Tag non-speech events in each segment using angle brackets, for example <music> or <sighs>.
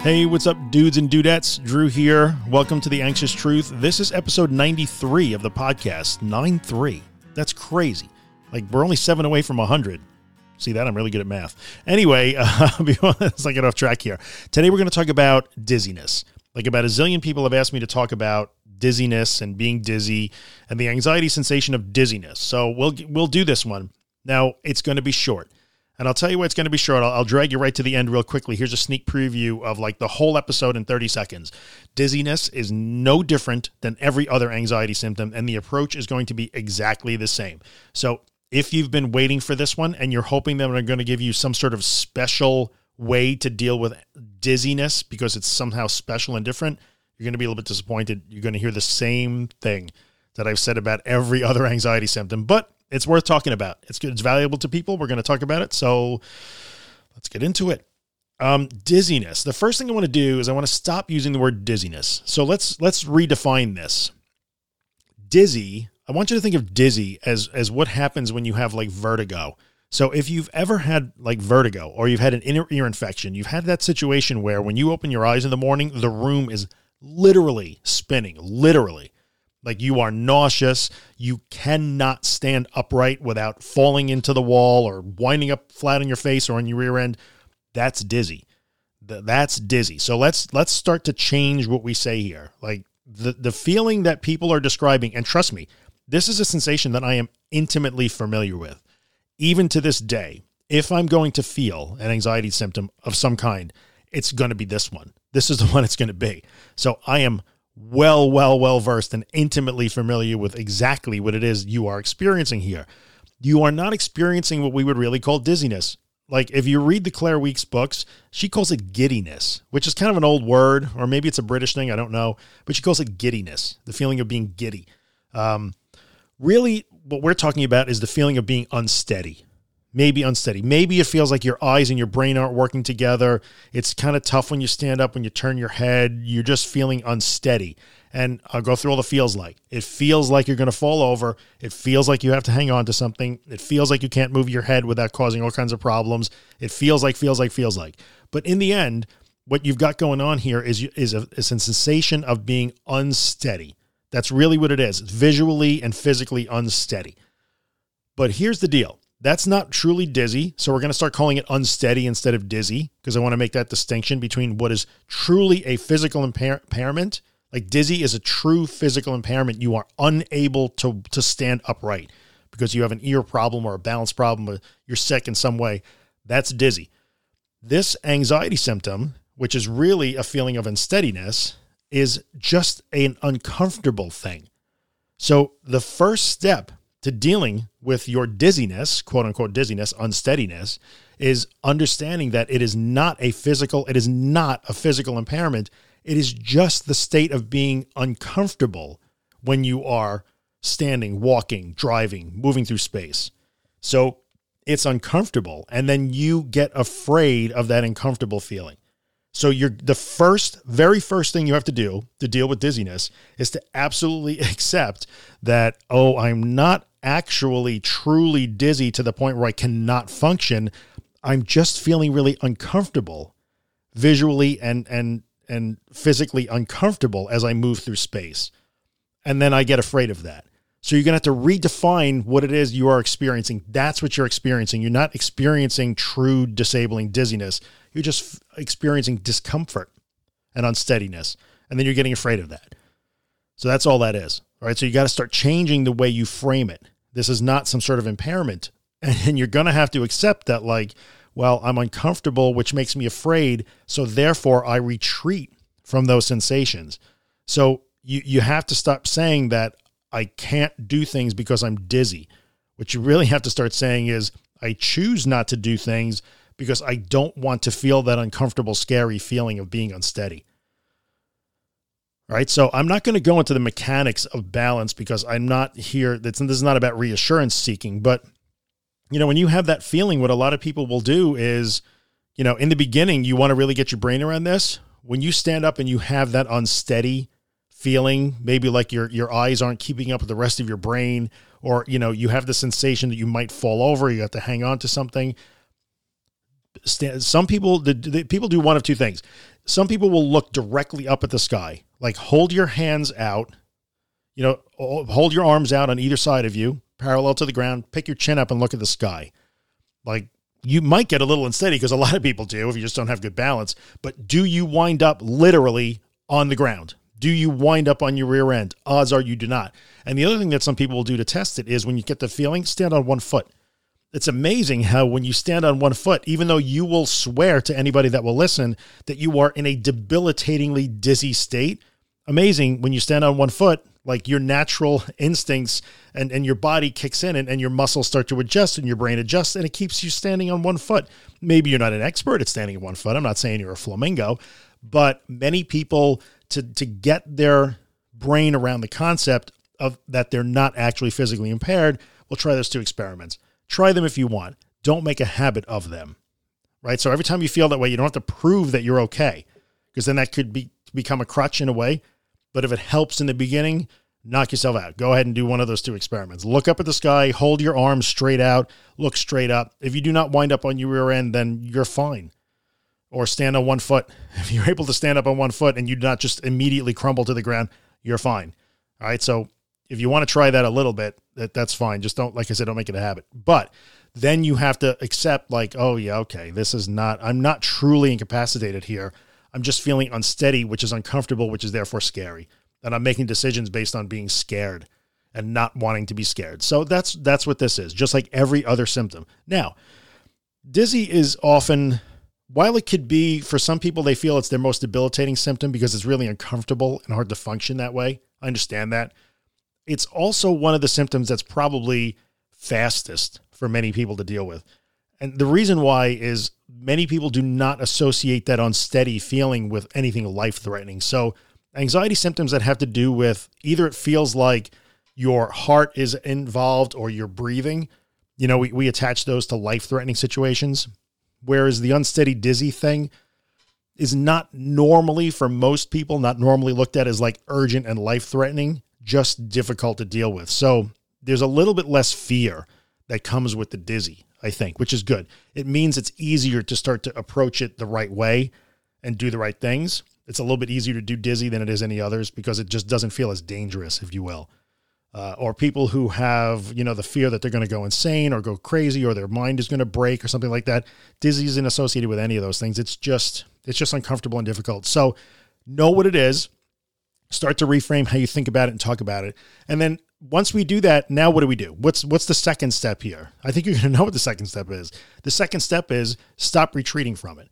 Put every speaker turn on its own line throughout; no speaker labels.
Hey, what's up, dudes and dudettes? Drew here. Welcome to The Anxious Truth. This is episode 93 of the podcast. 9 3. That's crazy. Like, we're only seven away from 100. See that? I'm really good at math. Anyway, <laughs> let's not get off track here. Today, we're going to talk about dizziness. Like, about a zillion people have asked me to talk about dizziness and being dizzy and the anxiety sensation of dizziness. So, we'll, we'll do this one. Now, it's going to be short. And I'll tell you what, it's going to be short. I'll, I'll, drag you right to the end real quickly. Here's a sneak preview of like the whole episode in 30 seconds. Dizziness is no different than every other anxiety symptom, and the approach is going to be exactly the same. So if you've been waiting for this one and you're hoping that I'm going to give you some sort of special way to deal with dizziness because it's somehow special and different, you're going to be a little bit disappointed. You're going to hear the same thing that I've said about every other anxiety symptom, but it's worth talking about. It's good. It's valuable to people. We're going to talk about it. So let's get into it. Um, dizziness. The first thing I want to do is I want to stop using the word dizziness. So let's let's redefine this. Dizzy. I want you to think of dizzy as as what happens when you have like vertigo. So if you've ever had like vertigo or you've had an inner ear infection, you've had that situation where when you open your eyes in the morning, the room is literally spinning, literally. Like you are nauseous. You cannot stand upright without falling into the wall or winding up flat on your face or on your rear end. That's dizzy. That's dizzy. So let's let's start to change what we say here. Like the the feeling that people are describing, and trust me, this is a sensation that I am intimately familiar with. Even to this day, if I'm going to feel an anxiety symptom of some kind, it's going to be this one. This is the <laughs> one it's going to be. So I am well, well, well versed and intimately familiar with exactly what it is you are experiencing here. You are not experiencing what we would really call dizziness. Like if you read the Claire Weekes books, she calls it giddiness, which is kind of an old word, or maybe it's a British thing, I don't know, but she calls it giddiness, the feeling of being giddy. Um, really, what we're talking about is the feeling of being unsteady maybe unsteady. Maybe it feels like your eyes and your brain aren't working together. It's kind of tough when you stand up, when you turn your head. You're just feeling unsteady. And I'll go through all the feels like. It feels like you're going to fall over. It feels like you have to hang on to something. It feels like you can't move your head without causing all kinds of problems. It feels like, feels like, feels like. But in the end, what you've got going on here is, is, a, is a sensation of being unsteady. That's really what it is. It's visually and physically unsteady. But here's the deal that's not truly dizzy. So we're going to start calling it unsteady instead of dizzy because I want to make that distinction between what is truly a physical impair- impairment. Like dizzy is a true physical impairment. You are unable to, to stand upright because you have an ear problem or a balance problem, or you're sick in some way. That's dizzy. This anxiety symptom, which is really a feeling of unsteadiness, is just an uncomfortable thing. So the first step to dealing with your dizziness, quote unquote dizziness, unsteadiness, is understanding that it is not a physical, it is not a physical impairment. It is just the state of being uncomfortable when you are standing, walking, driving, moving through space. So it's uncomfortable. And then you get afraid of that uncomfortable feeling. So you're the first, very first thing you have to do to deal with dizziness is to absolutely <laughs> accept that, oh, I'm not actually truly dizzy to the point where I cannot function. I'm just feeling really uncomfortable visually and and and physically uncomfortable as I move through space. And then I get afraid of that. So you're going to have to redefine what it is you are experiencing. That's what you're experiencing. You're not experiencing true disabling dizziness. You're just experiencing discomfort and unsteadiness. And then you're getting afraid of that. So that's all that is, right? So you got to start changing the way you frame it. This is not some sort of impairment. <laughs> And you're going to have to accept that, like, well, I'm uncomfortable, which makes me afraid. So therefore, I retreat from those sensations. So you, you have to stop saying that I can't do things because I'm dizzy. What you really have to start saying is, I choose not to do things because I don't want to feel that uncomfortable, scary feeling of being unsteady. Right. So I'm not going to go into the mechanics of balance because I'm not here. This is not about reassurance seeking. But, you know, when you have that feeling, what a lot of people will do is, you know, in the beginning, you want to really get your brain around this. When you stand up and you have that unsteady feeling, maybe like your your eyes aren't keeping up with the rest of your brain, or you know, you have the sensation that you might fall over, you have to hang on to something. Some people, the, the people do one of two things some people will look directly up at the sky, like hold your hands out, you know, hold your arms out on either side of you, parallel to the ground, pick your chin up and look at the sky. Like you might get a little unsteady because a lot of people do if you just don't have good balance. But do you wind up literally on the ground? Do you wind up on your rear end? Odds are you do not. And the other thing that some people will do to test it is when you get the feeling, stand on one foot. It's amazing how when you stand on one foot, even though you will swear to anybody that will listen that you are in a debilitatingly dizzy state, amazing when you stand on one foot, like your natural instincts and, and your body kicks in and, and your muscles start to adjust and your brain adjusts and it keeps you standing on one foot. Maybe you're not an expert at standing on one foot. I'm not saying you're a flamingo, but many people to to get their brain around the concept of that they're not actually physically impaired, will try those two experiments. Try them if you want. Don't make a habit of them. Right? So every time you feel that way, you don't have to prove that you're okay because then that could be become a crutch in a way but if it helps in the beginning, knock yourself out. Go ahead and do one of those two experiments. Look up at the sky, hold your arms straight out, look straight up. If you do not wind up on your rear end, then you're fine. Or stand on one foot. <laughs> If you're able to stand up on one foot and you do not just immediately crumble to the ground, you're fine. All right. So if you want to try that a little bit, that, that's fine. Just don't, like I said, don't make it a habit. But then you have to accept, like, oh, yeah, okay, this is not, I'm not truly incapacitated here. I'm just feeling unsteady, which is uncomfortable, which is therefore scary. And I'm making decisions based on being scared and not wanting to be scared. So that's that's what this is, just like every other symptom. Now, dizzy is often while it could be for some people they feel it's their most debilitating symptom because it's really uncomfortable and hard to function that way. I understand that. It's also one of the symptoms that's probably fastest for many people to deal with. And the reason why is many people do not associate that unsteady feeling with anything life threatening. So, anxiety symptoms that have to do with either it feels like your heart is involved or you're breathing, you know, we, we attach those to life threatening situations. Whereas the unsteady dizzy thing is not normally, for most people, not normally looked at as like urgent and life threatening, just difficult to deal with. So, there's a little bit less fear that comes with the dizzy. I think, which is good. It means it's easier to start to approach it the right way and do the right things. It's a little bit easier to do dizzy than it is any others because it just doesn't feel as dangerous, if you will. Uh, or people who have, you know, the fear that they're going to go insane or go crazy or their mind is going to break or something like that. Dizzy isn't associated with any of those things. It's just, it's just uncomfortable and difficult. So know what it is. Start to reframe how you think about it and talk about it. And then once we do that, now what do we do? What's what's the second step here? I think you're going <laughs> to know what the second step is. The second step is stop retreating from it.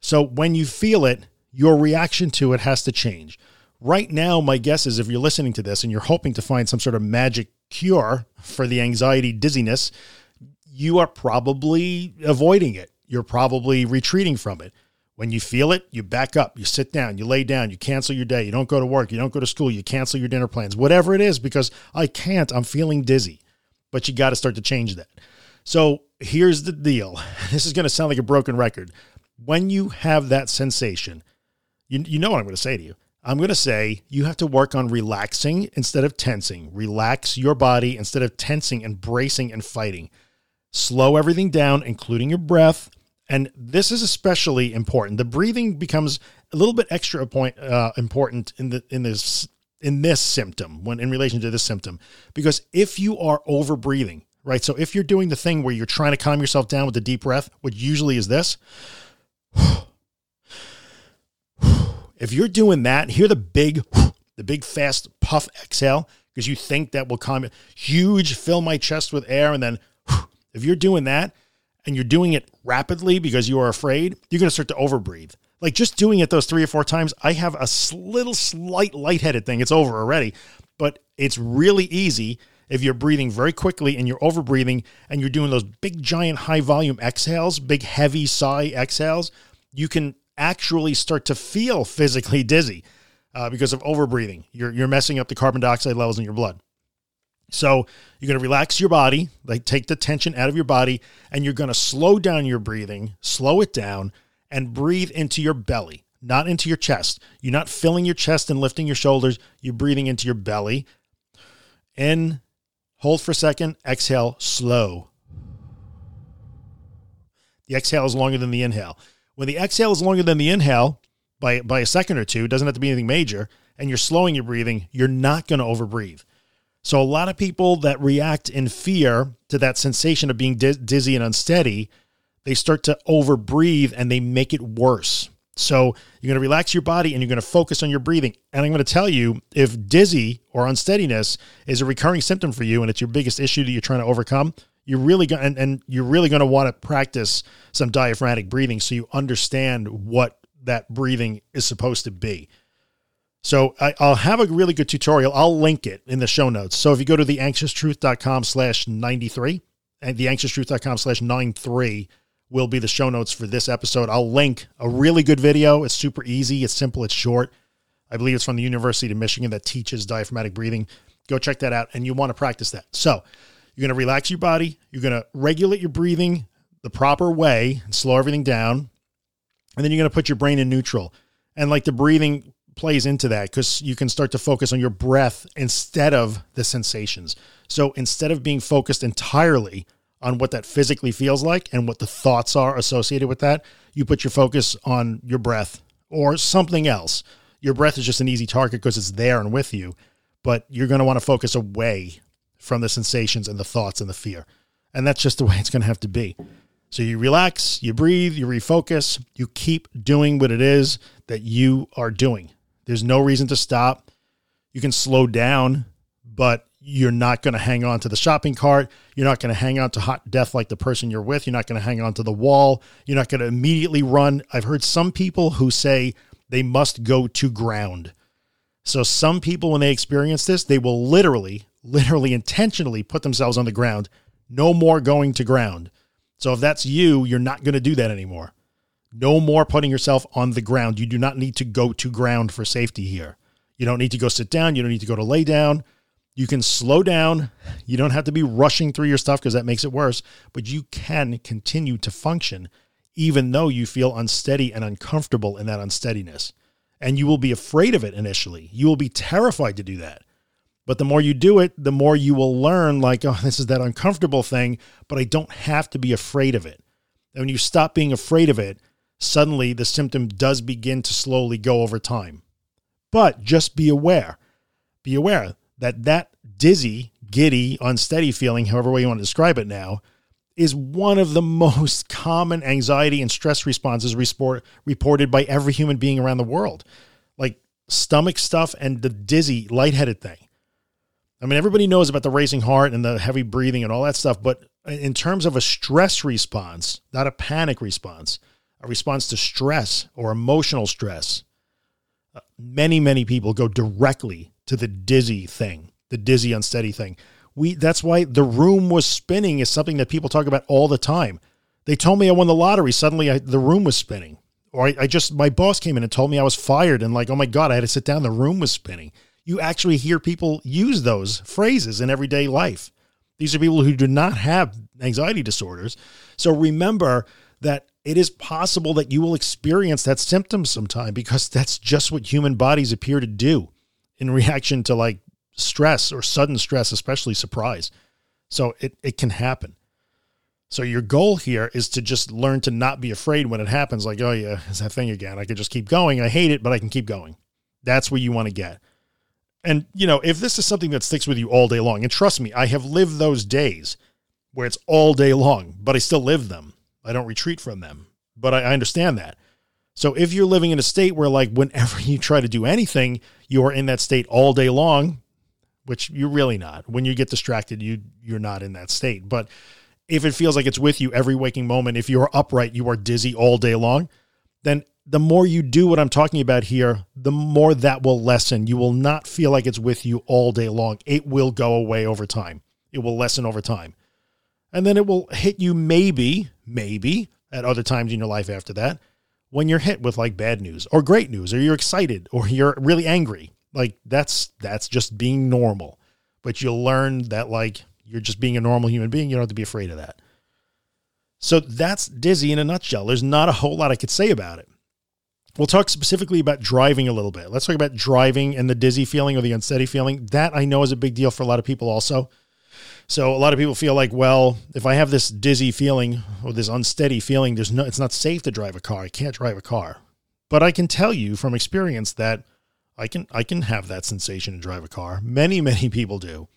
So when you feel it, your reaction to it has to change. Right now, my guess is if you're listening to this and you're hoping to find some sort of magic cure for the anxiety dizziness, you are probably avoiding it. You're probably retreating from it. When you feel it, you back up, you sit down, you lay down, you cancel your day, you don't go to work, you don't go to school, you cancel your dinner plans, whatever it is, because I can't, I'm feeling dizzy. But you got to start to change that. So here's the deal <laughs> this is going to sound like a broken record. When you have that sensation, you, you know what I'm going to say to you. I'm going to say you have to work on relaxing instead of tensing. Relax your body instead of tensing and bracing and fighting. Slow everything down, including your breath. And this is especially important. The breathing becomes a little bit extra point, uh, important in the in this in this symptom when in relation to this symptom because if you are over breathing, right? So if you're doing the thing where you're trying to calm yourself down with a deep breath, which usually is this, <sighs> if you're doing that, hear the big the big fast puff exhale because you think that will calm you. Huge fill my chest with air and then if you're doing that, and you're doing it rapidly because you are afraid, you're going to start to overbreathe. Like just doing it those three or four times, I have a little slight lightheaded thing. It's over already, but it's really easy if you're breathing very quickly and you're overbreathing and you're doing those big, giant, high volume exhales, big, heavy sigh exhales. You can actually start to feel physically dizzy uh, because of overbreathing. You're, you're messing up the carbon dioxide levels in your blood. So you're going to relax your body, like take the tension out of your body, and you're going to slow down your breathing, slow it down, and breathe into your belly, not into your chest. You're not filling your chest and lifting your shoulders. You're breathing into your belly. In, hold for a second, exhale, slow. The exhale is longer than the inhale. When the exhale is longer than the inhale, by by a second or two, it doesn't have to be anything major, and you're slowing your breathing, you're not going to overbreathe. So a lot of people that react in fear to that sensation of being dizzy and unsteady, they start to overbreathe and they make it worse. So you're going to relax your body and you're going to focus on your breathing. And I'm going to tell you if dizzy or unsteadiness is a recurring symptom for you and it's your biggest issue that you're trying to overcome, you're really going and, and you're really going to want to practice some diaphragmatic breathing so you understand what that breathing is supposed to be. So I, will have a really good tutorial. I'll link it in the show notes. So if you go to theanxioustruth.com slash 93 and theanxioustruth.com slash 93 will be the show notes for this episode. I'll link a really good video. It's super easy. It's simple. It's short. I believe it's from the University of Michigan that teaches diaphragmatic breathing. Go check that out. And you want to practice that. So you're going to relax your body. You're going to regulate your breathing the proper way and slow everything down. And then you're going to put your brain in neutral. And like the breathing plays into that because you can start to focus on your breath instead of the sensations. So instead of being focused entirely on what that physically feels like and what the thoughts are associated with that, you put your focus on your breath or something else. Your breath is just an easy target because it's there and with you, but you're going to want to focus away from the sensations and the thoughts and the fear. And that's just the way it's going to have to be. So you relax, you breathe, you refocus, you keep doing what it is that you are doing. There's no reason to stop. You can slow down, but you're not going to hang on to the shopping cart. You're not going to hang on to hot death like the person you're with. You're not going to hang on to the wall. You're not going to immediately run. I've heard some people who say they must go to ground. So some people, when they experience this, they will literally, literally intentionally put themselves on the ground. No more going to ground. So if that's you, you're not going to do that anymore. No more putting yourself on the ground. You do not need to go to ground for safety here. You don't need to go sit down. You don't need to go to lay down. You can slow down. You don't have to be rushing through your stuff because that makes it worse, but you can continue to function even though you feel unsteady and uncomfortable in that unsteadiness. And you will be afraid of it initially. You will be terrified to do that. But the more you do it, the more you will learn like, oh, this is that uncomfortable thing, but I don't have to be afraid of it. And when you stop being afraid of it, suddenly the symptom does begin to slowly go over time. But just be aware, be aware that that dizzy, giddy, unsteady feeling, however way you want to describe it now, is one of the most <laughs> common anxiety and stress responses report, reported by every human being around the world. Like stomach stuff and the dizzy, lightheaded thing. I mean, everybody knows about the racing heart and the heavy breathing and all that stuff, but in terms of a stress response, not a panic response, a response to stress or emotional stress, uh, many, many people go directly to the dizzy thing, the dizzy, unsteady thing. We that's why the room was spinning is something that people talk about all the time. They told me I won the lottery. Suddenly, I, the room was spinning. Or I, I just my boss came in and told me I was fired, and like, oh my god, I had to sit down. The room was spinning. You actually hear people use those phrases in everyday life. These are people who do not have anxiety disorders. So remember that it is possible that you will experience that symptom sometime because that's just what human bodies appear to do in reaction to like stress or sudden stress, especially surprise. So it, it can happen. So your goal here is to just learn to not be afraid when it happens. Like, oh yeah, it's that thing again. I could just keep going. I hate it, but I can keep going. That's where you want to get. And you know, if this is something that sticks with you all day long, and trust me, I have lived those days where it's all day long, but I still live them. I don't retreat from them, but I, I understand that. So if you're living in a state where, like, whenever <laughs> you try to do anything, you are in that state all day long, which you're really not. When you get distracted, you you're not in that state. But if it feels like it's with you every waking moment, if you're upright, you are dizzy all day long, then the more you do what I'm talking about here, the more that will lessen. You will not feel like it's with you all day long. It will go away over time. It will lessen over time. And then it will hit you maybe, maybe at other times in your life after that when you're hit with like bad news or great news or you're excited or you're really angry. Like that's that's just being normal. But you'll learn that like you're just being a normal human being. You don't have to be afraid of that. So that's dizzy in a nutshell. There's not a whole lot I could say about it. We'll talk specifically about driving a little bit. Let's talk about driving and the dizzy feeling or the unsteady feeling. That I know is a big deal for a lot of people also. So a lot of people feel like, well, if I have this dizzy feeling or this unsteady feeling, there's no, it's not safe to drive a car. I can't drive a car. But I can tell you from experience that I can I can have that sensation to drive a car. Many <laughs> many people do.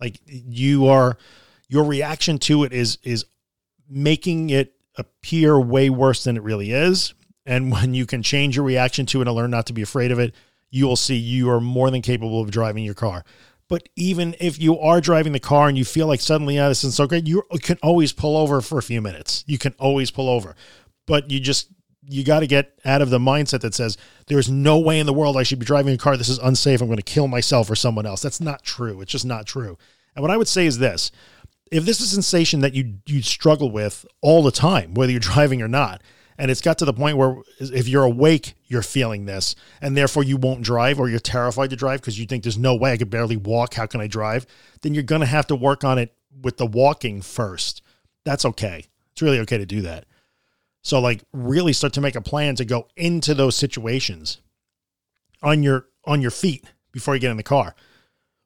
Like you are your reaction to it is is making it appear way worse than it really is. And <laughs> when you can change your reaction to it and learn not to be afraid of it, you will see you are more than capable of driving your car. But even if you are driving the car and you feel like suddenly, yeah, this isn't so great, you can always pull over for a few minutes. You can always pull over. But you just, you got to get out of the mindset that says, there's no way in the world I should be driving a car. This is unsafe. I'm going to kill myself or someone else. That's not true. It's just not true. And what I would say is this if this is a sensation that you you struggle with all the time, whether you're driving or not, and it's got to the point where if you're awake, you're feeling this, and therefore you won't drive or you're terrified to drive because you think there's no way I could barely walk. How can I drive? Then you're going to have to work on it with the walking first. That's okay. It's really okay to do that. So, like, really start to make a plan to go into those situations on your on your feet before you get in the car.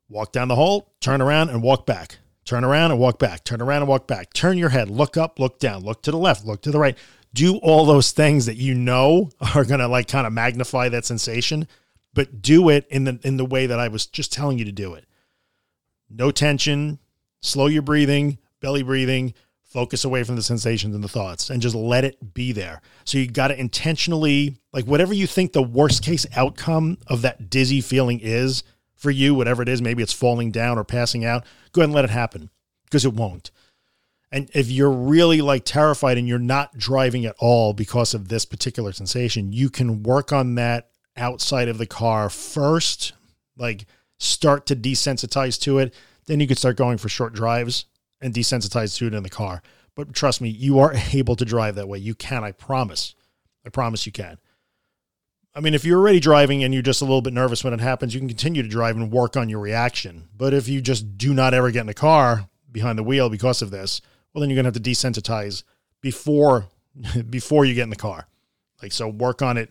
Walk down the hall, turn around, and walk back. Turn around and walk back. Turn around and walk back. Turn your head. Look up, look down, look to the left, look to the right do all those things that you know are going to like kind of magnify that sensation, but do it in the in the way that I was just telling you to do it. No tension, slow your breathing, belly breathing, focus away from the sensations and the thoughts and just let it be there. So you got to intentionally like whatever you think the worst case outcome of that dizzy feeling is for you, whatever it is, maybe it's falling down or passing out, go ahead and let it happen because it won't. And if you're really like terrified and you're not driving at all because of this particular sensation, you can work on that outside of the car first, like start to desensitize to it. Then you can start going for short drives and desensitize to it in the car. But trust me, you are <laughs> able to drive that way. You can, I promise. I promise you can. I mean, if you're already driving and you're just a little bit nervous when it happens, you can continue to drive and work on your reaction. But if you just do not ever get in the car behind the wheel because of this, well, then you're going to have to desensitize before <laughs> before you get in the car. Like so, work on it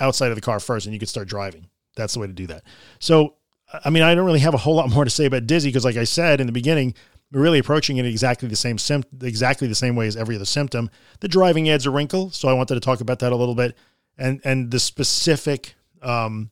outside of the car first, and you can start driving. That's the way to do that. So, I mean, I don't really have a whole lot more to say about dizzy because, like I said in the beginning, we're really approaching it exactly the same sim- exactly the same way as every other symptom. The driving adds a wrinkle, so I wanted to talk about that a little bit, and and the specific um,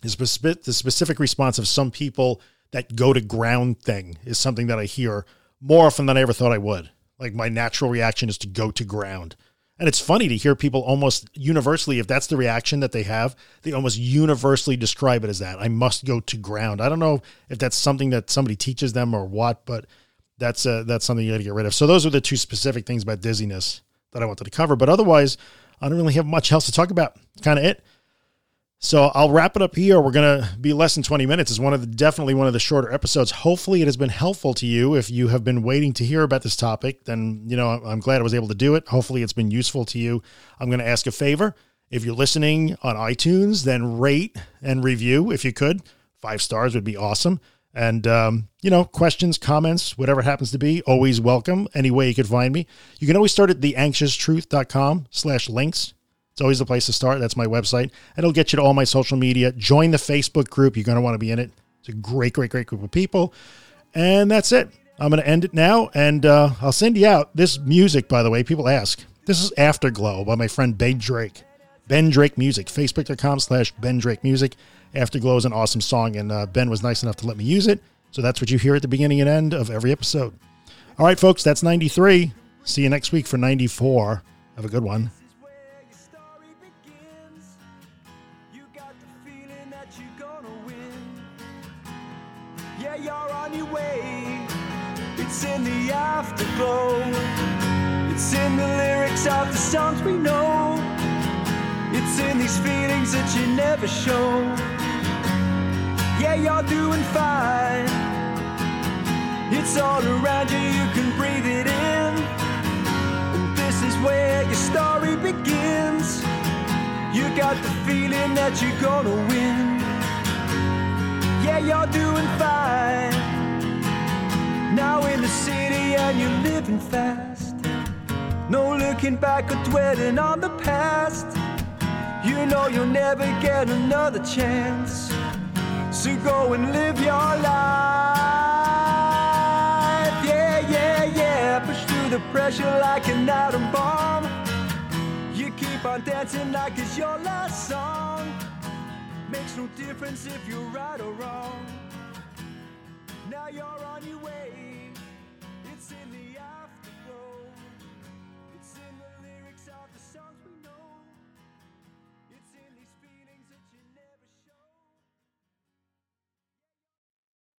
the specific the specific response of some people that go to ground thing is something that I hear more often than I ever thought I would. Like my natural reaction is to go to ground. And it's funny to hear people almost universally, if that's the reaction that they have, they almost universally describe it as that. I must go to ground. I don't know if that's something that somebody teaches them or what, but that's uh, that's something you got to get rid of. So those are the two specific things about dizziness that I wanted to cover. But otherwise, I don't really have much else to talk about. Kind of it. So I'll wrap it up here. We're going to be less than 20 minutes. It's one of the definitely one of the shorter episodes. Hopefully it has been helpful to you. If you have been waiting to hear about this topic, then, you know, I'm glad I was able to do it. Hopefully it's been useful to you. I'm going to ask a favor. If you're listening on iTunes, then rate and review if you could. Five stars would be awesome. And, um, you know, questions, comments, whatever happens to be, always welcome. Any way you could find me. You can always start at theanxioustruth.com slash links it's always the place to start. That's my website. It'll get you to all my social media. Join the Facebook group. You're going to want to be in it. It's a great, great, great group of people. And that's it. I'm going to end it now. And uh, I'll send you out this music, by the way. People ask. This is Afterglow by my friend Ben Drake. Ben Drake Music. Facebook.com slash Ben Drake Music. Afterglow is an awesome song, and uh, Ben was nice enough to let me use it. So that's what you hear at the beginning and end of every episode. All right, folks, that's 93. See you next week for 94. Have a good one. It's in the afterglow. It's in the lyrics of the songs we know. It's in these feelings that you never show. Yeah, you're doing fine. It's all around you, you can breathe it in. And this is where your story begins. You got the feeling that you're gonna win. Yeah, you're doing fine. Now in the city and you're living fast. No looking back or dwelling on the past. You know you'll never get another chance. So go and live your life. Yeah, yeah, yeah. Push through the pressure like an atom bomb. You
keep on dancing like it's your last song. Makes no difference if you're right or wrong. Now you're on your